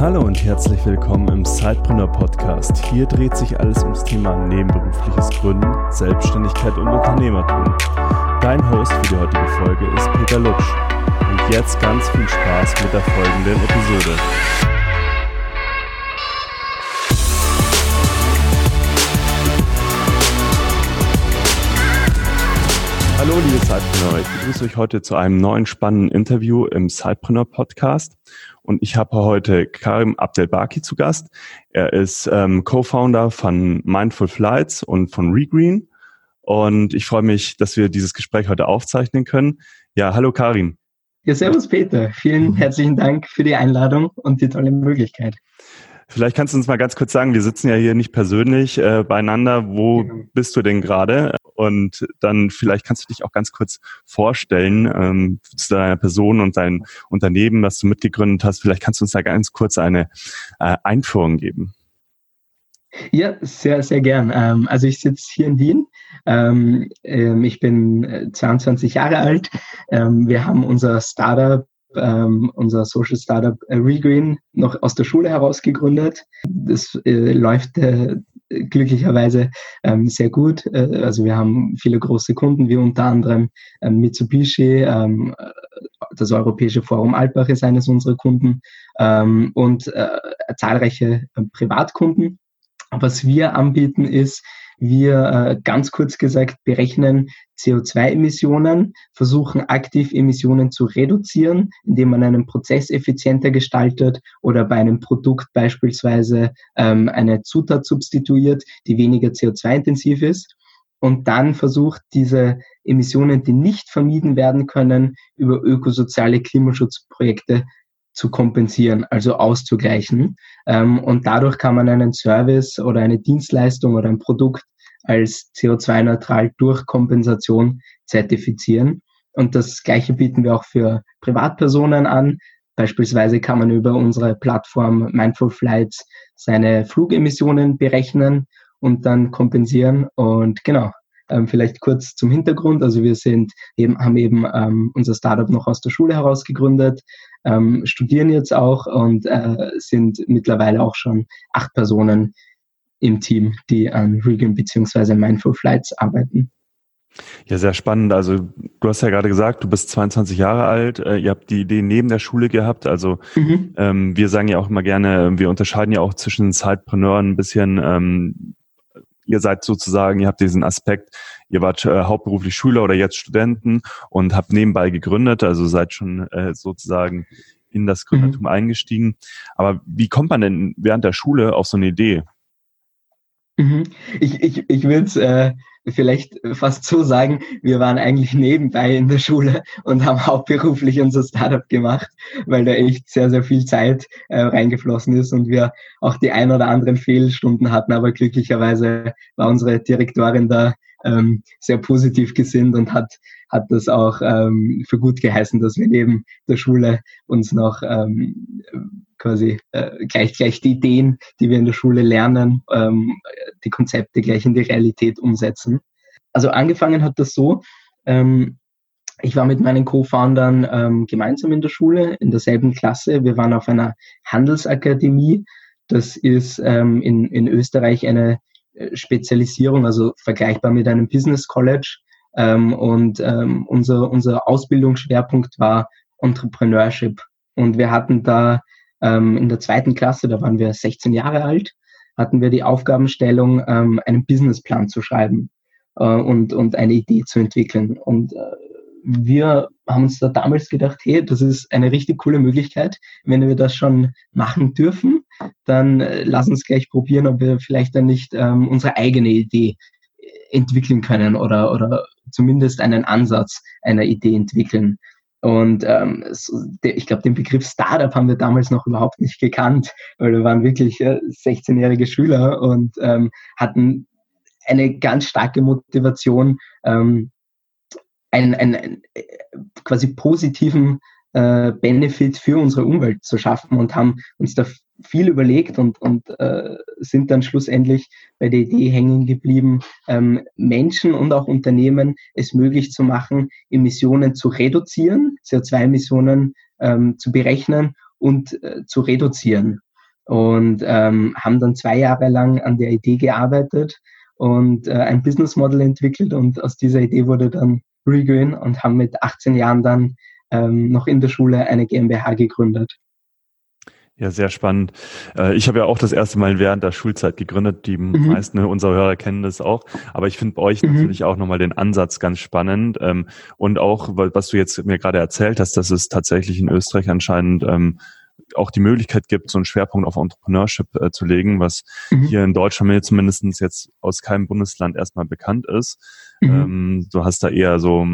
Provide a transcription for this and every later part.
Hallo und herzlich willkommen im Sidepreneur Podcast. Hier dreht sich alles ums Thema nebenberufliches Gründen, Selbstständigkeit und Unternehmertum. Dein Host für die heutige Folge ist Peter Lutsch. Und jetzt ganz viel Spaß mit der folgenden Episode. Hallo liebe Sidepreneur, ich begrüße euch heute zu einem neuen spannenden Interview im Sidepreneur Podcast und ich habe heute Karim Abdelbaki zu Gast. Er ist ähm, Co-Founder von Mindful Flights und von Regreen und ich freue mich, dass wir dieses Gespräch heute aufzeichnen können. Ja, hallo Karim. Ja, servus Peter. Vielen herzlichen Dank für die Einladung und die tolle Möglichkeit. Vielleicht kannst du uns mal ganz kurz sagen, wir sitzen ja hier nicht persönlich äh, beieinander. Wo genau. bist du denn gerade? Und dann vielleicht kannst du dich auch ganz kurz vorstellen ähm, zu deiner Person und dein Unternehmen, was du mitgegründet hast. Vielleicht kannst du uns da ganz kurz eine äh, Einführung geben. Ja, sehr, sehr gern. Ähm, also ich sitze hier in Wien. Ähm, ähm, ich bin 22 äh, Jahre alt. Wir haben unser Startup unser Social Startup äh, Regreen noch aus der Schule heraus gegründet. Das äh, läuft glücklicherweise ähm, sehr gut. Äh, also wir haben viele große Kunden, wie unter anderem ähm, Mitsubishi, ähm, das Europäische Forum Alpbach ist eines unserer Kunden ähm, und äh, zahlreiche äh, Privatkunden. Was wir anbieten ist, wir äh, ganz kurz gesagt berechnen CO2-Emissionen, versuchen aktiv Emissionen zu reduzieren, indem man einen Prozess effizienter gestaltet oder bei einem Produkt beispielsweise ähm, eine Zutat substituiert, die weniger CO2-intensiv ist. Und dann versucht diese Emissionen, die nicht vermieden werden können, über ökosoziale Klimaschutzprojekte zu kompensieren, also auszugleichen. Ähm, und dadurch kann man einen Service oder eine Dienstleistung oder ein Produkt als CO2-neutral durch Kompensation zertifizieren. Und das Gleiche bieten wir auch für Privatpersonen an. Beispielsweise kann man über unsere Plattform Mindful Flights seine Flugemissionen berechnen und dann kompensieren. Und genau, ähm, vielleicht kurz zum Hintergrund. Also wir sind eben, haben eben ähm, unser Startup noch aus der Schule heraus gegründet, ähm, studieren jetzt auch und äh, sind mittlerweile auch schon acht Personen im Team, die an Regan bzw. Mindful Flights arbeiten. Ja, sehr spannend. Also du hast ja gerade gesagt, du bist 22 Jahre alt. Äh, ihr habt die Idee neben der Schule gehabt. Also mhm. ähm, wir sagen ja auch immer gerne, wir unterscheiden ja auch zwischen Zeitpreneuren ein bisschen. Ähm, ihr seid sozusagen, ihr habt diesen Aspekt, ihr wart äh, hauptberuflich Schüler oder jetzt Studenten und habt nebenbei gegründet, also seid schon äh, sozusagen in das Gründertum mhm. eingestiegen. Aber wie kommt man denn während der Schule auf so eine Idee? Mhm. Ich, ich, ich würde es äh, vielleicht fast so sagen, wir waren eigentlich nebenbei in der Schule und haben hauptberuflich unser Startup gemacht, weil da echt sehr, sehr viel Zeit äh, reingeflossen ist und wir auch die ein oder anderen Fehlstunden hatten. Aber glücklicherweise war unsere Direktorin da ähm, sehr positiv gesinnt und hat, hat das auch ähm, für gut geheißen, dass wir neben der Schule uns noch ähm, quasi äh, gleich, gleich die Ideen, die wir in der Schule lernen, ähm, die Konzepte gleich in die Realität umsetzen. Also angefangen hat das so, ähm, ich war mit meinen Co-Foundern ähm, gemeinsam in der Schule, in derselben Klasse. Wir waren auf einer Handelsakademie. Das ist ähm, in, in Österreich eine Spezialisierung, also vergleichbar mit einem Business College. Ähm, und ähm, unser, unser Ausbildungsschwerpunkt war Entrepreneurship. Und wir hatten da ähm, in der zweiten Klasse, da waren wir 16 Jahre alt, hatten wir die Aufgabenstellung, ähm, einen Businessplan zu schreiben äh, und, und eine Idee zu entwickeln. Und äh, wir haben uns da damals gedacht, hey, das ist eine richtig coole Möglichkeit. Wenn wir das schon machen dürfen, dann äh, lass uns gleich probieren, ob wir vielleicht dann nicht ähm, unsere eigene Idee entwickeln können oder, oder zumindest einen Ansatz einer Idee entwickeln. Und ähm, ich glaube, den Begriff Startup haben wir damals noch überhaupt nicht gekannt, weil wir waren wirklich äh, 16-jährige Schüler und ähm, hatten eine ganz starke Motivation, ähm, einen, einen, äh, quasi positiven äh, Benefit für unsere Umwelt zu schaffen und haben uns da viel überlegt und, und äh, sind dann schlussendlich bei der Idee hängen geblieben, ähm, Menschen und auch Unternehmen es möglich zu machen, Emissionen zu reduzieren, CO2-Emissionen ähm, zu berechnen und äh, zu reduzieren. und ähm, haben dann zwei Jahre lang an der Idee gearbeitet und äh, ein Business Model entwickelt und aus dieser Idee wurde dann Regreen und haben mit 18 Jahren dann ähm, noch in der Schule eine GmbH gegründet. Ja, sehr spannend. Äh, ich habe ja auch das erste Mal während der Schulzeit gegründet. Die mhm. meisten unserer Hörer kennen das auch. Aber ich finde bei euch mhm. natürlich auch nochmal den Ansatz ganz spannend. Ähm, und auch, was du jetzt mir gerade erzählt hast, dass es tatsächlich in Österreich anscheinend ähm, auch die Möglichkeit gibt, so einen Schwerpunkt auf Entrepreneurship äh, zu legen, was mhm. hier in Deutschland mir zumindest jetzt aus keinem Bundesland erstmal bekannt ist. Mhm. Ähm, du hast da eher so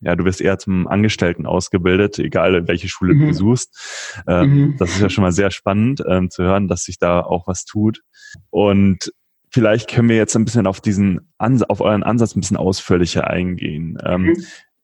ja, du wirst eher zum Angestellten ausgebildet, egal welche Schule mhm. du besuchst. Ähm, mhm. Das ist ja schon mal sehr spannend ähm, zu hören, dass sich da auch was tut. Und vielleicht können wir jetzt ein bisschen auf diesen Ans auf euren Ansatz ein bisschen ausführlicher eingehen. Ähm, mhm.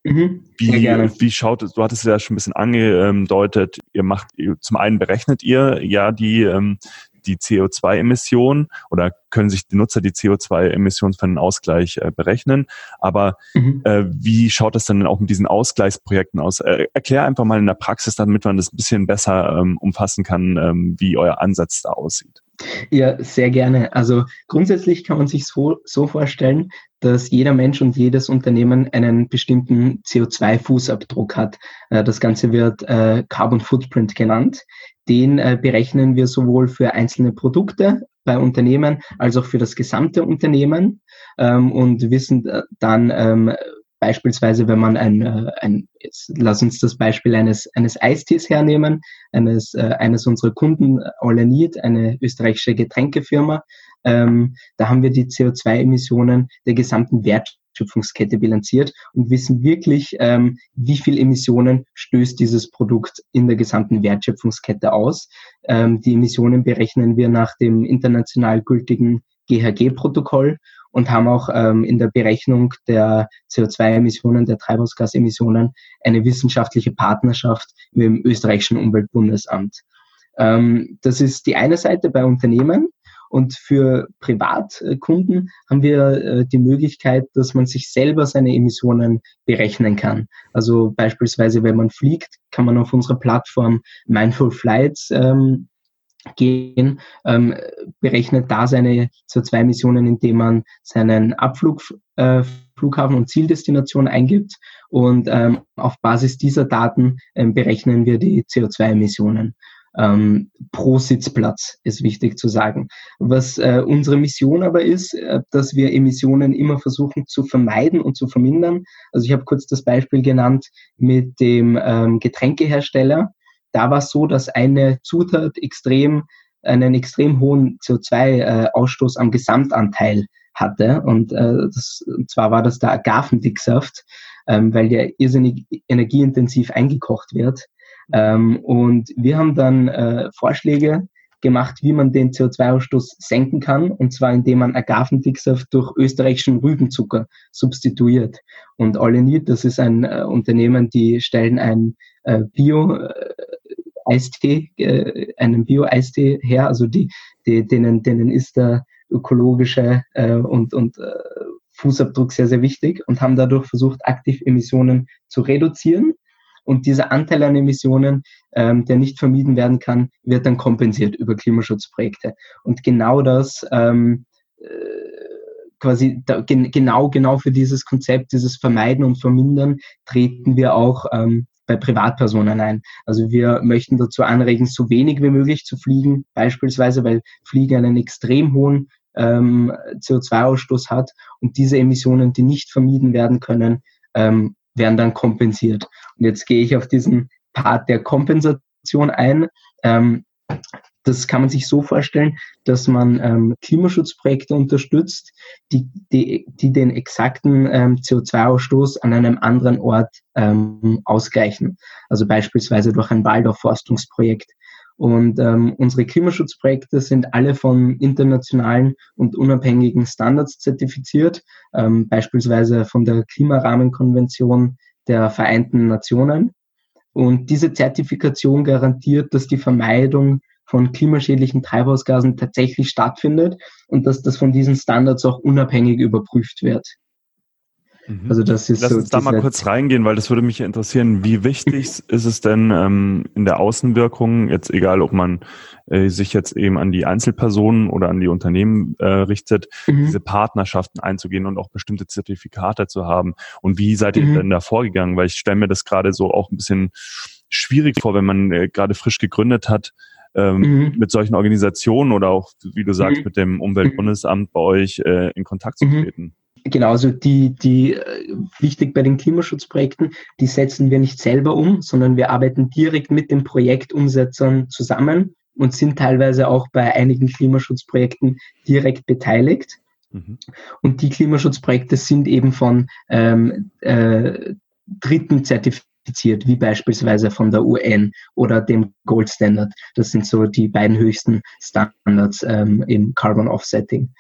Mhm. Wie, wie schaut es, du hattest es ja schon ein bisschen angedeutet, ihr macht, zum einen berechnet ihr ja die, ähm, die CO2-Emissionen oder können sich die Nutzer die CO2-Emissionen für einen Ausgleich äh, berechnen. Aber mhm. äh, wie schaut es dann auch mit diesen Ausgleichsprojekten aus? Äh, erklär einfach mal in der Praxis, damit man das ein bisschen besser ähm, umfassen kann, ähm, wie euer Ansatz da aussieht. Ja, sehr gerne. Also grundsätzlich kann man sich so, so vorstellen, dass jeder Mensch und jedes Unternehmen einen bestimmten CO2-Fußabdruck hat. Äh, das Ganze wird äh, Carbon Footprint genannt. Den äh, berechnen wir sowohl für einzelne Produkte bei Unternehmen als auch für das gesamte Unternehmen ähm, und wissen dann ähm, beispielsweise, wenn man ein, ein jetzt lass uns das Beispiel eines, eines Eistees hernehmen, eines, eines unserer Kunden, I Need, eine österreichische Getränkefirma, ähm, da haben wir die CO2-Emissionen der gesamten Wertschöpfungskette bilanziert und wissen wirklich, ähm, wie viel Emissionen stößt dieses Produkt in der gesamten Wertschöpfungskette aus. Ähm, die Emissionen berechnen wir nach dem international gültigen GHG-Protokoll und haben auch ähm, in der Berechnung der CO2-Emissionen, der Treibhausgasemissionen eine wissenschaftliche Partnerschaft mit dem österreichischen Umweltbundesamt. Ähm, das ist die eine Seite bei Unternehmen. Und für Privatkunden haben wir äh, die Möglichkeit, dass man sich selber seine Emissionen berechnen kann. Also beispielsweise, wenn man fliegt, kann man auf unserer Plattform Mindful Flights ähm, gehen, ähm, berechnet da seine CO2-Emissionen, indem man seinen Abflug, äh, Flughafen und Zieldestination eingibt und ähm, auf Basis dieser Daten ähm, berechnen wir die CO2-Emissionen ähm, pro Sitzplatz, ist wichtig zu sagen. Was äh, unsere Mission aber ist, äh, dass wir Emissionen immer versuchen zu vermeiden und zu vermindern. Also ich habe kurz das Beispiel genannt mit dem ähm, Getränkehersteller. Da war es so, dass eine Zutat extrem einen extrem hohen CO2-Ausstoß äh, am Gesamtanteil hatte. Und, äh, das, und zwar war das der Agavendicksaft, ähm, weil der irrsinnig energieintensiv eingekocht wird. Ähm, und wir haben dann äh, Vorschläge gemacht, wie man den CO2-Ausstoß senken kann, und zwar indem man Agavendicksaft durch österreichischen Rübenzucker substituiert. Und All Need, das ist ein äh, Unternehmen, die stellen ein äh, Bio äh, Eistee, äh, einen Bio-Eistee her, also die, die, denen, denen ist der ökologische äh, und, und äh, Fußabdruck sehr, sehr wichtig und haben dadurch versucht, aktiv Emissionen zu reduzieren und dieser Anteil an Emissionen, ähm, der nicht vermieden werden kann, wird dann kompensiert über Klimaschutzprojekte. Und genau das ähm, äh, quasi da, gen, genau genau für dieses Konzept, dieses Vermeiden und Vermindern treten wir auch ähm, bei Privatpersonen ein. Also wir möchten dazu anregen, so wenig wie möglich zu fliegen, beispielsweise, weil Fliegen einen extrem hohen ähm, CO2-Ausstoß hat und diese Emissionen, die nicht vermieden werden können, ähm, werden dann kompensiert. Und jetzt gehe ich auf diesen Part der Kompensation ein. Ähm, das kann man sich so vorstellen, dass man ähm, Klimaschutzprojekte unterstützt, die, die, die den exakten ähm, CO2-Ausstoß an einem anderen Ort ähm, ausgleichen. Also beispielsweise durch ein Waldaufforstungsprojekt und ähm, unsere Klimaschutzprojekte sind alle von internationalen und unabhängigen Standards zertifiziert, ähm, beispielsweise von der Klimarahmenkonvention der Vereinten Nationen. Und diese Zertifikation garantiert, dass die Vermeidung von klimaschädlichen Treibhausgasen tatsächlich stattfindet und dass das von diesen Standards auch unabhängig überprüft wird. Mhm. Also das ist Lass so uns da mal kurz reingehen, weil das würde mich interessieren. Wie wichtig ist es denn ähm, in der Außenwirkung, jetzt egal, ob man äh, sich jetzt eben an die Einzelpersonen oder an die Unternehmen äh, richtet, mhm. diese Partnerschaften einzugehen und auch bestimmte Zertifikate zu haben? Und wie seid ihr mhm. denn da vorgegangen? Weil ich stelle mir das gerade so auch ein bisschen schwierig vor, wenn man äh, gerade frisch gegründet hat, ähm, mhm. mit solchen Organisationen oder auch, wie du sagst, mhm. mit dem Umweltbundesamt bei euch äh, in Kontakt zu mhm. treten? Genauso die, die äh, wichtig bei den Klimaschutzprojekten, die setzen wir nicht selber um, sondern wir arbeiten direkt mit den Projektumsetzern zusammen und sind teilweise auch bei einigen Klimaschutzprojekten direkt beteiligt. Mhm. Und die Klimaschutzprojekte sind eben von ähm, äh, Dritten zertifiziert, wie beispielsweise von der UN oder dem Gold Standard. Das sind so die beiden höchsten Standards ähm, im Carbon Offsetting.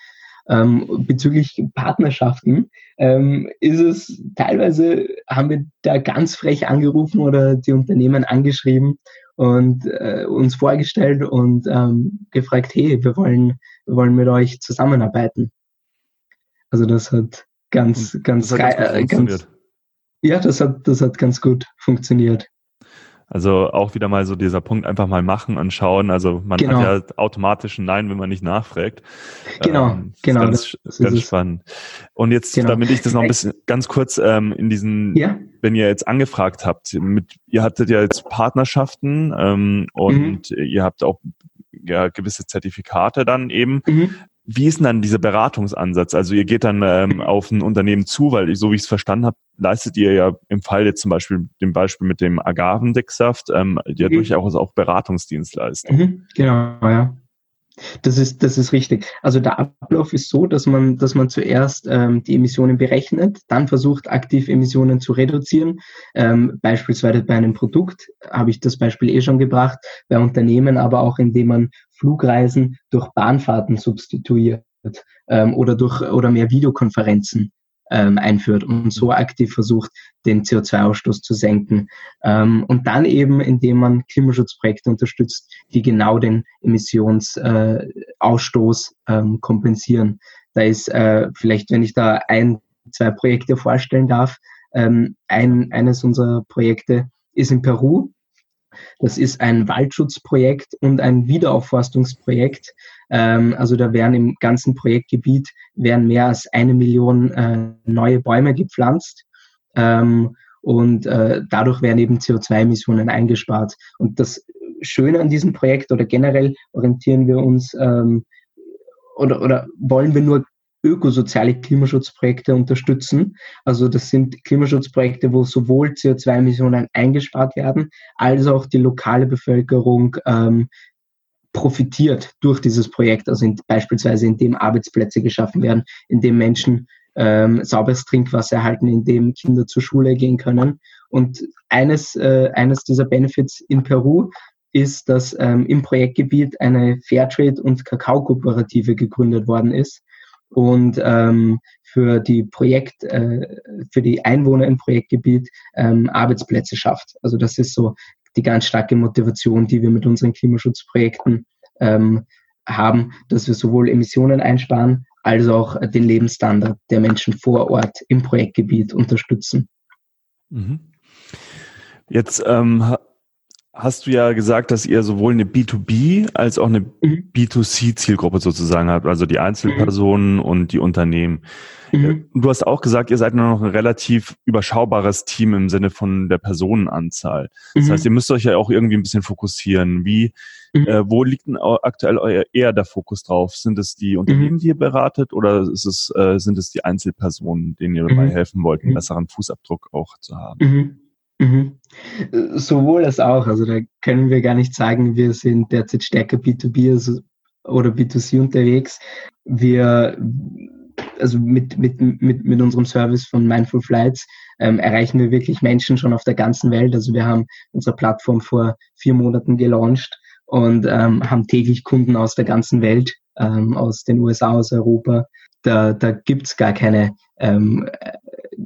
Ähm, bezüglich Partnerschaften ähm, ist es teilweise, haben wir da ganz frech angerufen oder die Unternehmen angeschrieben und äh, uns vorgestellt und ähm, gefragt, hey, wir wollen, wir wollen mit euch zusammenarbeiten. Also das hat ganz, ganz, das hat ganz, äh, ganz ja, das hat, das hat ganz gut funktioniert. Also auch wieder mal so dieser Punkt, einfach mal machen und schauen. Also man genau. hat ja automatisch ein Nein, wenn man nicht nachfragt. Genau, ähm, genau. Ganz, das, ganz spannend. Und jetzt, genau. damit ich das noch ein bisschen ganz kurz ähm, in diesen, ja. wenn ihr jetzt angefragt habt, mit, ihr hattet ja jetzt Partnerschaften ähm, und mhm. ihr habt auch ja gewisse Zertifikate dann eben. Mhm. Wie ist denn dann dieser Beratungsansatz? Also ihr geht dann ähm, auf ein Unternehmen zu, weil so wie ich es verstanden habe, leistet ihr ja im Fall jetzt zum Beispiel dem Beispiel mit dem Agavendicksaft ähm, ja mhm. durchaus auch Beratungsdienstleistung. Mhm, genau, ja. Das ist, das ist richtig. Also der Ablauf ist so, dass man, dass man zuerst ähm, die Emissionen berechnet, dann versucht, aktiv Emissionen zu reduzieren. Ähm, beispielsweise bei einem Produkt habe ich das Beispiel eh schon gebracht, bei Unternehmen aber auch, indem man Flugreisen durch Bahnfahrten substituiert ähm, oder durch oder mehr Videokonferenzen ähm, einführt und so aktiv versucht, den CO2-Ausstoß zu senken. Ähm, und dann eben, indem man Klimaschutzprojekte unterstützt, die genau den Emissionsausstoß äh, ähm, kompensieren. Da ist äh, vielleicht, wenn ich da ein, zwei Projekte vorstellen darf, ähm, ein, eines unserer Projekte ist in Peru. Das ist ein Waldschutzprojekt und ein Wiederaufforstungsprojekt. Ähm, also da werden im ganzen Projektgebiet werden mehr als eine Million äh, neue Bäume gepflanzt. Ähm, und äh, dadurch werden eben CO2-Emissionen eingespart. Und das Schöne an diesem Projekt oder generell orientieren wir uns ähm, oder, oder wollen wir nur ökosoziale Klimaschutzprojekte unterstützen. Also das sind Klimaschutzprojekte, wo sowohl CO2-Emissionen eingespart werden, als auch die lokale Bevölkerung ähm, profitiert durch dieses Projekt. Also in, beispielsweise indem Arbeitsplätze geschaffen werden, indem Menschen ähm, sauberes Trinkwasser erhalten, indem Kinder zur Schule gehen können. Und eines, äh, eines dieser Benefits in Peru ist, dass ähm, im Projektgebiet eine Fairtrade- und Kakaokooperative gegründet worden ist und ähm, für die Projekt, äh, für die Einwohner im Projektgebiet ähm, Arbeitsplätze schafft. Also das ist so die ganz starke Motivation, die wir mit unseren Klimaschutzprojekten ähm, haben, dass wir sowohl Emissionen einsparen, als auch den Lebensstandard der Menschen vor Ort im Projektgebiet unterstützen. Mhm. Jetzt ähm, hast du ja gesagt, dass ihr sowohl eine B2B als auch eine mhm. B2C-Zielgruppe sozusagen habt, also die Einzelpersonen mhm. und die Unternehmen. Mhm. Du hast auch gesagt, ihr seid nur noch ein relativ überschaubares Team im Sinne von der Personenanzahl. Das mhm. heißt, ihr müsst euch ja auch irgendwie ein bisschen fokussieren. Wie, mhm. äh, wo liegt denn aktuell euer, eher der Fokus drauf? Sind es die Unternehmen, die ihr beratet oder ist es, äh, sind es die Einzelpersonen, denen ihr dabei helfen wollt, einen besseren Fußabdruck auch zu haben? Mhm. Sowohl als auch. Also da können wir gar nicht sagen, wir sind derzeit stärker B2B also, oder B2C unterwegs. Wir, also mit, mit, mit, mit unserem Service von Mindful Flights ähm, erreichen wir wirklich Menschen schon auf der ganzen Welt. Also wir haben unsere Plattform vor vier Monaten gelauncht und ähm, haben täglich Kunden aus der ganzen Welt, ähm, aus den USA, aus Europa. Da, da gibt's gar keine ähm,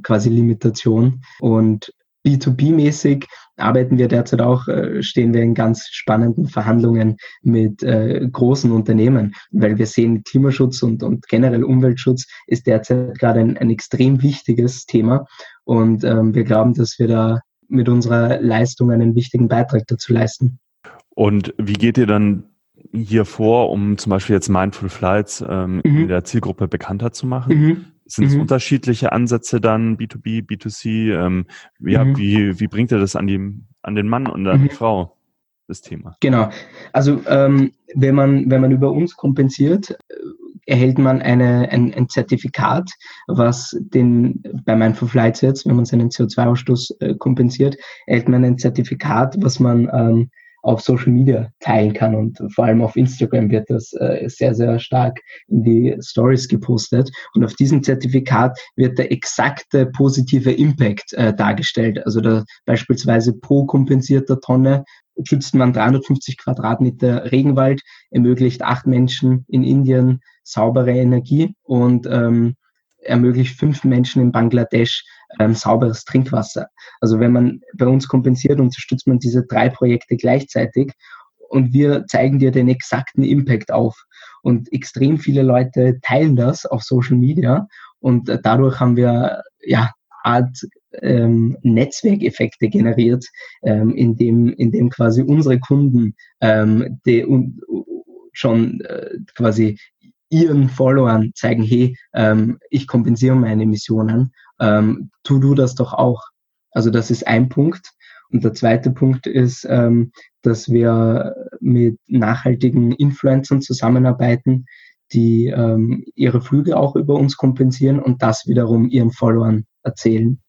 quasi Limitation. Und B2B-mäßig arbeiten wir derzeit auch, äh, stehen wir in ganz spannenden Verhandlungen mit äh, großen Unternehmen, weil wir sehen, Klimaschutz und, und generell Umweltschutz ist derzeit gerade ein, ein extrem wichtiges Thema. Und ähm, wir glauben, dass wir da mit unserer Leistung einen wichtigen Beitrag dazu leisten. Und wie geht ihr dann hier vor, um zum Beispiel jetzt Mindful Flights ähm, mhm. in der Zielgruppe bekannter zu machen? Mhm. Sind es mhm. unterschiedliche Ansätze dann, B2B, B2C? Ähm, ja, mhm. wie, wie bringt ihr das an, die, an den Mann und an die mhm. Frau, das Thema? Genau. Also ähm, wenn, man, wenn man über uns kompensiert, äh, erhält man eine, ein, ein Zertifikat, was den, bei Mindful Flights jetzt, wenn man seinen CO2-Ausstoß äh, kompensiert, erhält man ein Zertifikat, was man ähm, auf Social Media teilen kann. Und vor allem auf Instagram wird das äh, sehr, sehr stark in die Stories gepostet. Und auf diesem Zertifikat wird der exakte positive Impact äh, dargestellt. Also da beispielsweise pro kompensierter Tonne schützt man 350 Quadratmeter Regenwald, ermöglicht acht Menschen in Indien saubere Energie und ähm, ermöglicht fünf Menschen in Bangladesch ähm, sauberes Trinkwasser. Also wenn man bei uns kompensiert, unterstützt man diese drei Projekte gleichzeitig und wir zeigen dir den exakten Impact auf. Und extrem viele Leute teilen das auf Social Media und äh, dadurch haben wir ja Art ähm, Netzwerkeffekte generiert, ähm, in dem in dem quasi unsere Kunden ähm, die, un, schon äh, quasi ihren Followern zeigen, hey, ähm, ich kompensiere meine Emissionen, ähm, tu du das doch auch. Also das ist ein Punkt. Und der zweite Punkt ist, ähm, dass wir mit nachhaltigen Influencern zusammenarbeiten, die ähm, ihre Flüge auch über uns kompensieren und das wiederum ihren Followern erzählen.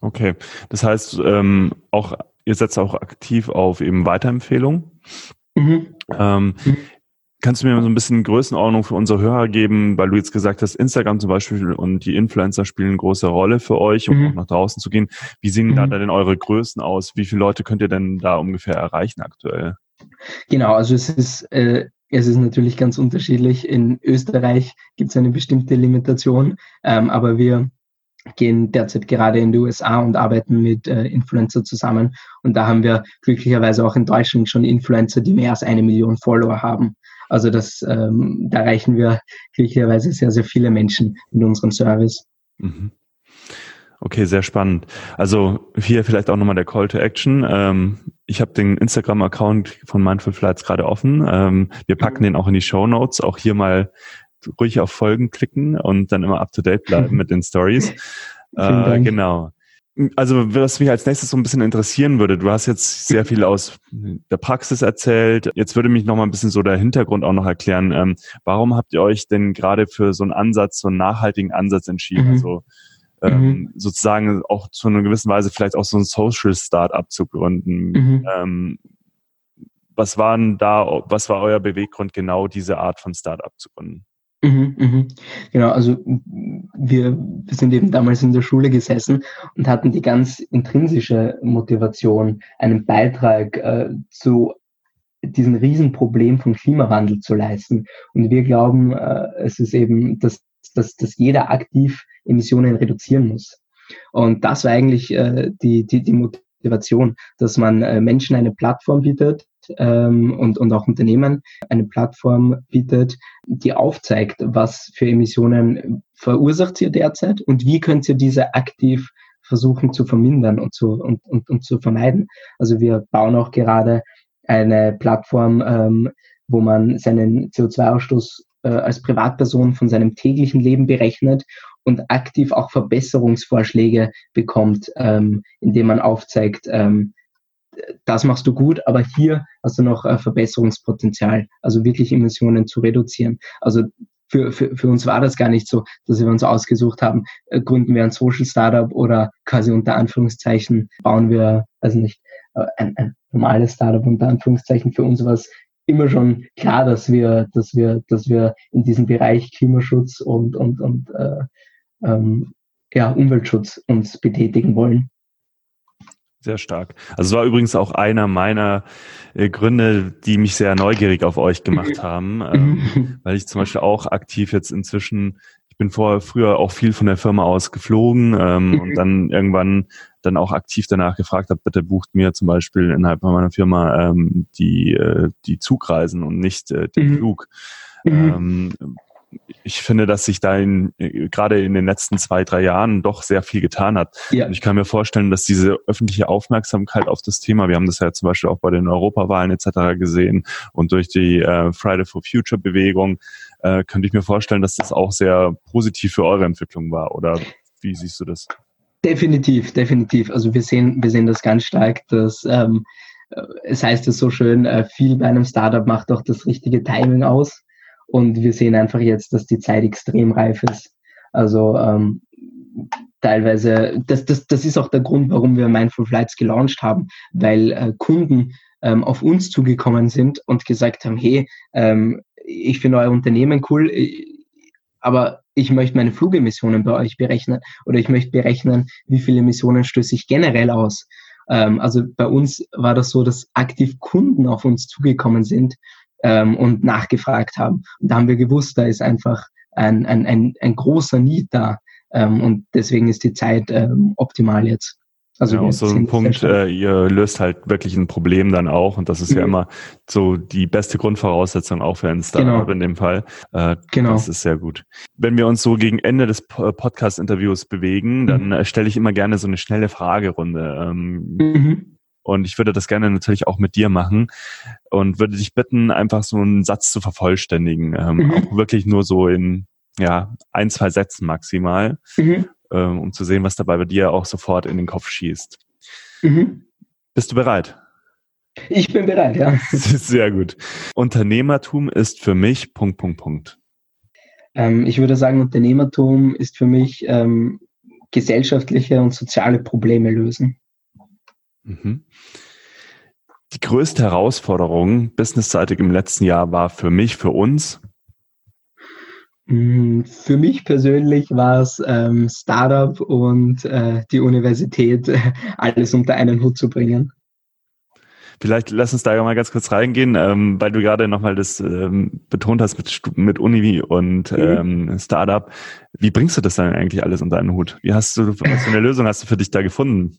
Okay, das heißt, ähm, auch ihr setzt auch aktiv auf eben Weiterempfehlungen. Mhm. Ähm, mhm. Kannst du mir so ein bisschen Größenordnung für unsere Hörer geben, weil du jetzt gesagt hast, Instagram zum Beispiel und die Influencer spielen eine große Rolle für euch, um mhm. auch nach draußen zu gehen. Wie sehen mhm. da denn eure Größen aus? Wie viele Leute könnt ihr denn da ungefähr erreichen aktuell? Genau, also es ist, äh, es ist natürlich ganz unterschiedlich. In Österreich gibt es eine bestimmte Limitation, ähm, aber wir gehen derzeit gerade in die USA und arbeiten mit äh, Influencer zusammen. Und da haben wir glücklicherweise auch in Deutschland schon Influencer, die mehr als eine Million Follower haben. Also das, ähm, da erreichen wir glücklicherweise sehr, sehr viele Menschen in unserem Service. Mhm. Okay, sehr spannend. Also hier vielleicht auch nochmal der Call to Action. Ähm, ich habe den Instagram-Account von Mindful Flights gerade offen. Ähm, wir packen mhm. den auch in die Show Notes. Auch hier mal ruhig auf Folgen klicken und dann immer up to date bleiben mit den Stories. Äh, genau. Also was mich als nächstes so ein bisschen interessieren würde, du hast jetzt sehr viel aus der Praxis erzählt. Jetzt würde mich noch mal ein bisschen so der Hintergrund auch noch erklären. Ähm, warum habt ihr euch denn gerade für so einen Ansatz, so einen nachhaltigen Ansatz entschieden? Mhm. Also ähm, mhm. sozusagen auch zu einer gewissen Weise vielleicht auch so ein Social Startup zu gründen. Mhm. Ähm, was waren da, was war euer Beweggrund, genau diese Art von Startup zu gründen? Mhm, mhm. Genau, also wir, wir sind eben damals in der Schule gesessen und hatten die ganz intrinsische Motivation, einen Beitrag äh, zu diesem Riesenproblem vom Klimawandel zu leisten. Und wir glauben, äh, es ist eben, dass, dass, dass jeder aktiv Emissionen reduzieren muss. Und das war eigentlich äh, die, die, die Motivation, dass man äh, Menschen eine Plattform bietet, ähm, und, und auch Unternehmen eine Plattform bietet, die aufzeigt, was für Emissionen verursacht ihr derzeit und wie könnt ihr diese aktiv versuchen zu vermindern und zu, und, und, und zu vermeiden. Also wir bauen auch gerade eine Plattform, ähm, wo man seinen CO2-Ausstoß äh, als Privatperson von seinem täglichen Leben berechnet und aktiv auch Verbesserungsvorschläge bekommt, ähm, indem man aufzeigt, ähm, das machst du gut, aber hier hast du noch äh, Verbesserungspotenzial, also wirklich Emissionen zu reduzieren. Also für, für, für uns war das gar nicht so, dass wir uns ausgesucht haben, äh, gründen wir ein Social Startup oder quasi unter Anführungszeichen bauen wir, also nicht, äh, ein, ein normales Startup unter Anführungszeichen. Für uns war es immer schon klar, dass wir, dass wir, dass wir in diesem Bereich Klimaschutz und, und, und äh, ähm, ja, Umweltschutz uns betätigen wollen. Sehr stark. Also es war übrigens auch einer meiner äh, Gründe, die mich sehr neugierig auf euch gemacht haben, ähm, weil ich zum Beispiel auch aktiv jetzt inzwischen, ich bin vorher früher auch viel von der Firma aus geflogen ähm, und dann irgendwann dann auch aktiv danach gefragt habe, bitte bucht mir zum Beispiel innerhalb meiner Firma ähm, die, äh, die Zugreisen und nicht äh, den mhm. Flug. Mhm. Ähm, ich finde, dass sich da in, äh, gerade in den letzten zwei, drei Jahren doch sehr viel getan hat. Ja. Und ich kann mir vorstellen, dass diese öffentliche Aufmerksamkeit auf das Thema, wir haben das ja zum Beispiel auch bei den Europawahlen etc. gesehen und durch die äh, Friday for Future Bewegung, äh, könnte ich mir vorstellen, dass das auch sehr positiv für eure Entwicklung war. Oder wie siehst du das? Definitiv, definitiv. Also wir sehen, wir sehen das ganz stark, dass ähm, äh, es heißt es so schön, äh, viel bei einem Startup macht auch das richtige Timing aus. Und wir sehen einfach jetzt, dass die Zeit extrem reif ist. Also ähm, teilweise, das, das, das ist auch der Grund, warum wir Mindful Flights gelauncht haben, weil äh, Kunden ähm, auf uns zugekommen sind und gesagt haben, hey, ähm, ich finde euer Unternehmen cool, aber ich möchte meine Flugemissionen bei euch berechnen oder ich möchte berechnen, wie viele Emissionen stöße ich generell aus. Ähm, also bei uns war das so, dass aktiv Kunden auf uns zugekommen sind ähm, und nachgefragt haben. Und da haben wir gewusst, da ist einfach ein, ein, ein, ein großer Need da. Ähm, und deswegen ist die Zeit ähm, optimal jetzt. Also ja, so ein Punkt, äh, ihr löst halt wirklich ein Problem dann auch und das ist mhm. ja immer so die beste Grundvoraussetzung auch für ein Startup genau. in dem Fall. Äh, genau. Das ist sehr gut. Wenn wir uns so gegen Ende des Podcast-Interviews bewegen, mhm. dann äh, stelle ich immer gerne so eine schnelle Fragerunde. Ähm, mhm. Und ich würde das gerne natürlich auch mit dir machen und würde dich bitten, einfach so einen Satz zu vervollständigen. Ähm, mhm. Auch wirklich nur so in ja, ein, zwei Sätzen maximal, mhm. ähm, um zu sehen, was dabei bei dir auch sofort in den Kopf schießt. Mhm. Bist du bereit? Ich bin bereit, ja. Sehr gut. Unternehmertum ist für mich Punkt, Punkt, Punkt. Ähm, ich würde sagen, Unternehmertum ist für mich ähm, gesellschaftliche und soziale Probleme lösen. Mhm. Die größte Herausforderung businessseitig im letzten Jahr war für mich, für uns. Mm, für mich persönlich war es ähm, Startup und äh, die Universität, alles unter einen Hut zu bringen. Vielleicht lass uns da ja mal ganz kurz reingehen, ähm, weil du gerade nochmal das ähm, betont hast mit, mit Uni und mhm. ähm, Startup. Wie bringst du das dann eigentlich alles unter einen Hut? Wie hast du, was für eine Lösung hast du für dich da gefunden?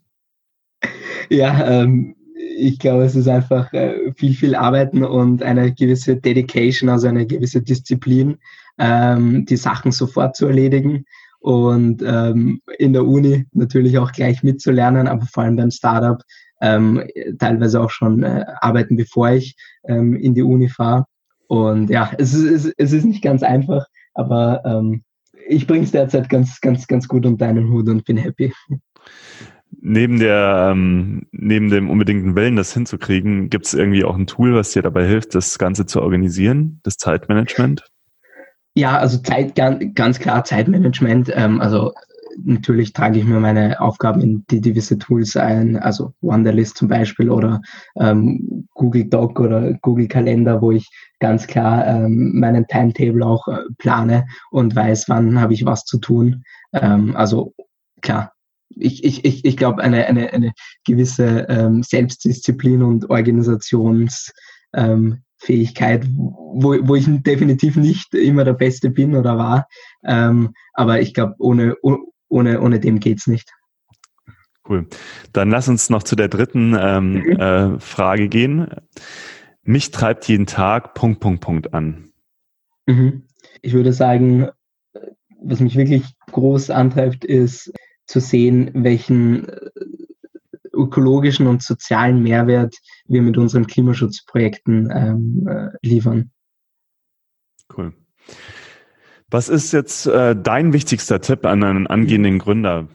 Ja, ähm, ich glaube, es ist einfach äh, viel, viel Arbeiten und eine gewisse Dedication, also eine gewisse Disziplin, ähm, die Sachen sofort zu erledigen und ähm, in der Uni natürlich auch gleich mitzulernen, aber vor allem beim Startup ähm, teilweise auch schon äh, arbeiten, bevor ich ähm, in die Uni fahre. Und ja, es ist, es ist nicht ganz einfach, aber ähm, ich bringe es derzeit ganz, ganz, ganz gut unter einen Hut und bin happy neben der ähm, neben dem unbedingten Willen, das hinzukriegen, gibt es irgendwie auch ein Tool, was dir dabei hilft, das Ganze zu organisieren, das Zeitmanagement? Ja, also Zeit ganz klar Zeitmanagement. Ähm, also natürlich trage ich mir meine Aufgaben in die gewisse Tools ein, also Wonderlist zum Beispiel oder ähm, Google Doc oder Google Kalender, wo ich ganz klar ähm, meinen Timetable auch äh, plane und weiß, wann habe ich was zu tun. Ähm, also klar, ich, ich, ich, ich glaube, eine, eine, eine gewisse ähm, Selbstdisziplin und Organisationsfähigkeit, ähm, wo, wo ich definitiv nicht immer der Beste bin oder war. Ähm, aber ich glaube, ohne, ohne, ohne dem geht's nicht. Cool. Dann lass uns noch zu der dritten ähm, mhm. äh, Frage gehen. Mich treibt jeden Tag Punkt, Punkt, Punkt an. Mhm. Ich würde sagen, was mich wirklich groß antreibt, ist zu sehen, welchen äh, ökologischen und sozialen Mehrwert wir mit unseren Klimaschutzprojekten ähm, äh, liefern. Cool. Was ist jetzt äh, dein wichtigster Tipp an einen angehenden Gründer,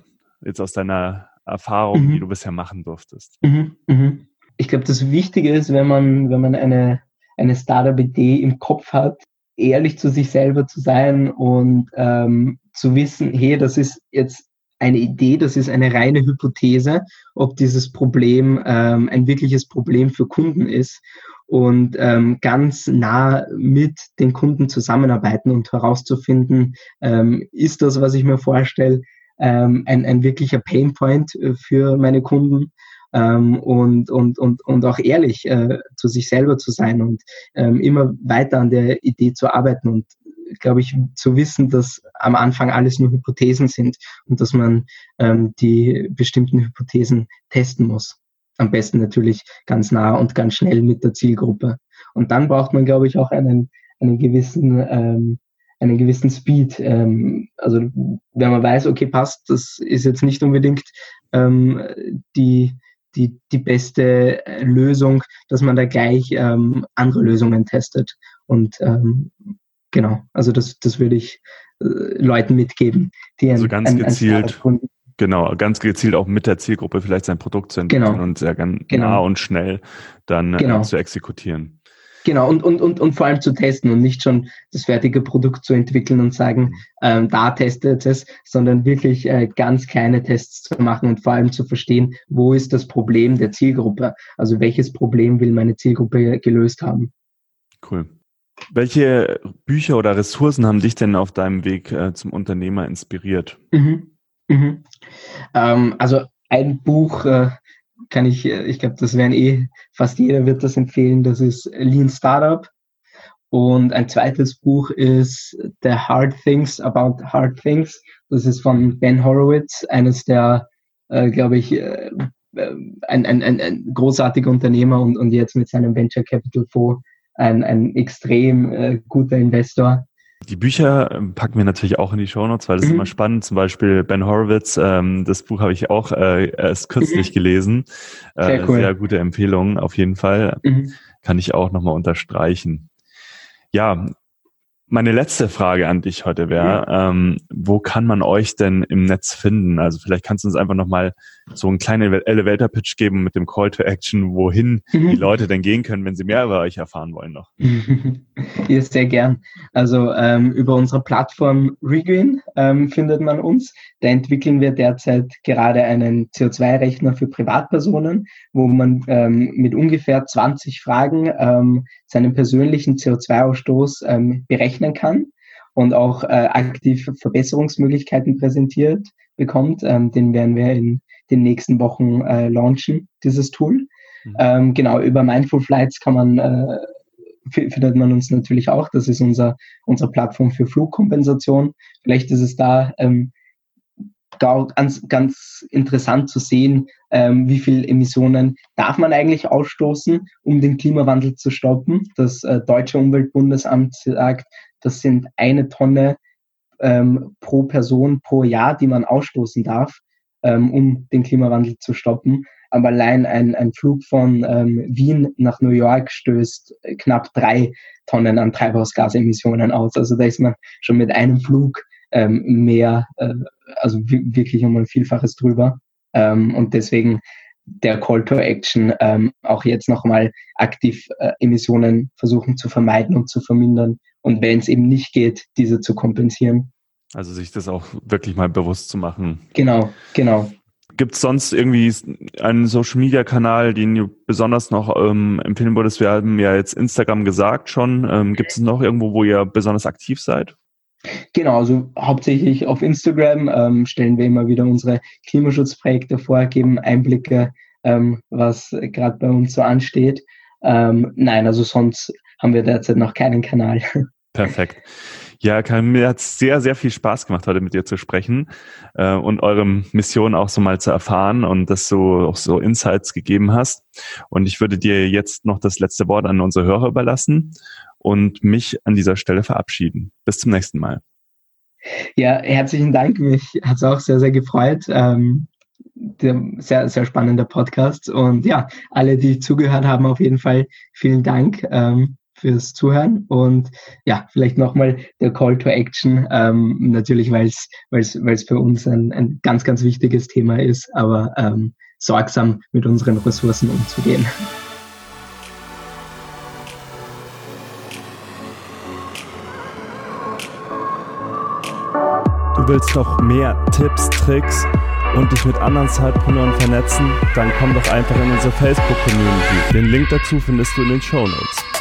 jetzt aus deiner Erfahrung, mhm. die du bisher machen durftest? Mhm. Mhm. Ich glaube, das Wichtige ist, wenn man, wenn man eine, eine Startup-Idee im Kopf hat, ehrlich zu sich selber zu sein und ähm, zu wissen, hey, das ist jetzt eine Idee, das ist eine reine Hypothese, ob dieses Problem ähm, ein wirkliches Problem für Kunden ist und ähm, ganz nah mit den Kunden zusammenarbeiten und herauszufinden, ähm, ist das, was ich mir vorstelle, ähm, ein, ein wirklicher Painpoint äh, für meine Kunden ähm, und, und, und, und auch ehrlich äh, zu sich selber zu sein und ähm, immer weiter an der Idee zu arbeiten und glaube ich, zu wissen, dass am Anfang alles nur Hypothesen sind und dass man ähm, die bestimmten Hypothesen testen muss. Am besten natürlich ganz nah und ganz schnell mit der Zielgruppe. Und dann braucht man, glaube ich, auch einen, einen gewissen ähm, einen gewissen Speed. Ähm, also wenn man weiß, okay, passt, das ist jetzt nicht unbedingt ähm, die, die, die beste Lösung, dass man da gleich ähm, andere Lösungen testet. Und ähm, genau, also das, das würde ich äh, Leuten mitgeben, die ein, also ganz ein, gezielt. Ein Genau, ganz gezielt auch mit der Zielgruppe vielleicht sein Produkt zu entwickeln genau. und sehr genau. nah und schnell dann äh, genau. äh, zu exekutieren. Genau, und, und, und, und vor allem zu testen und nicht schon das fertige Produkt zu entwickeln und sagen, mhm. ähm, da testet es, sondern wirklich äh, ganz kleine Tests zu machen und vor allem zu verstehen, wo ist das Problem der Zielgruppe? Also welches Problem will meine Zielgruppe gelöst haben? Cool. Welche Bücher oder Ressourcen haben dich denn auf deinem Weg äh, zum Unternehmer inspiriert? Mhm. Mhm. Ähm, also ein Buch, äh, kann ich, äh, ich glaube, das werden eh, fast jeder wird das empfehlen, das ist Lean Startup. Und ein zweites Buch ist The Hard Things About Hard Things. Das ist von Ben Horowitz, eines der, äh, glaube ich, äh, äh, ein, ein, ein, ein großartiger Unternehmer und, und jetzt mit seinem Venture Capital Fonds ein, ein extrem äh, guter Investor. Die Bücher ähm, packen wir natürlich auch in die Shownotes, weil das mhm. ist immer spannend. Zum Beispiel Ben Horowitz, ähm, das Buch habe ich auch äh, erst kürzlich mhm. gelesen. Äh, sehr, cool. sehr gute Empfehlung auf jeden Fall. Mhm. Kann ich auch nochmal unterstreichen. Ja, meine letzte Frage an dich heute wäre, ja. ähm, wo kann man euch denn im Netz finden? Also vielleicht kannst du uns einfach nochmal so einen kleinen Elevator-Pitch geben mit dem Call to Action, wohin mhm. die Leute denn gehen können, wenn sie mehr über euch erfahren wollen noch. Ja, sehr gern. Also ähm, über unsere Plattform Regreen ähm, findet man uns. Da entwickeln wir derzeit gerade einen CO2-Rechner für Privatpersonen, wo man ähm, mit ungefähr 20 Fragen ähm, seinen persönlichen CO2-Ausstoß ähm, berechnen kann und auch äh, aktiv Verbesserungsmöglichkeiten präsentiert bekommt. Ähm, den werden wir in den nächsten Wochen äh, launchen, dieses Tool. Mhm. Ähm, genau, über Mindful Flights kann man, äh, findet man uns natürlich auch. Das ist unser, unsere Plattform für Flugkompensation. Vielleicht ist es da ähm, ganz, ganz interessant zu sehen, ähm, wie viel Emissionen darf man eigentlich ausstoßen, um den Klimawandel zu stoppen. Das äh, Deutsche Umweltbundesamt sagt, das sind eine Tonne ähm, pro Person pro Jahr, die man ausstoßen darf ähm, um den Klimawandel zu stoppen. Aber allein ein, ein Flug von ähm, Wien nach New York stößt knapp drei Tonnen an Treibhausgasemissionen aus. Also da ist man schon mit einem Flug ähm, mehr, äh, also wirklich um ein Vielfaches drüber. Ähm, und deswegen der Call to Action ähm, auch jetzt nochmal aktiv äh, Emissionen versuchen zu vermeiden und zu vermindern und wenn es eben nicht geht, diese zu kompensieren. Also sich das auch wirklich mal bewusst zu machen. Genau, genau. Gibt es sonst irgendwie einen Social-Media-Kanal, den du besonders noch ähm, empfehlen würdest? Wir haben ja jetzt Instagram gesagt schon. Ähm, Gibt es noch irgendwo, wo ihr besonders aktiv seid? Genau, also hauptsächlich auf Instagram ähm, stellen wir immer wieder unsere Klimaschutzprojekte vor, geben Einblicke, ähm, was gerade bei uns so ansteht. Ähm, nein, also sonst haben wir derzeit noch keinen Kanal. Perfekt. Ja, Kai, mir hat sehr, sehr viel Spaß gemacht, heute mit dir zu sprechen äh, und eure Mission auch so mal zu erfahren und dass du auch so Insights gegeben hast. Und ich würde dir jetzt noch das letzte Wort an unsere Hörer überlassen und mich an dieser Stelle verabschieden. Bis zum nächsten Mal. Ja, herzlichen Dank. Mich hat es auch sehr, sehr gefreut. Ähm, sehr, sehr spannender Podcast. Und ja, alle, die zugehört haben, auf jeden Fall vielen Dank. Ähm, fürs Zuhören und ja, vielleicht nochmal der Call to Action, ähm, natürlich, weil es für uns ein, ein ganz, ganz wichtiges Thema ist, aber ähm, sorgsam mit unseren Ressourcen umzugehen. Willst noch mehr Tipps, Tricks und dich mit anderen Zeitpreneuren vernetzen? Dann komm doch einfach in unsere Facebook-Community. Den Link dazu findest du in den Show Notes.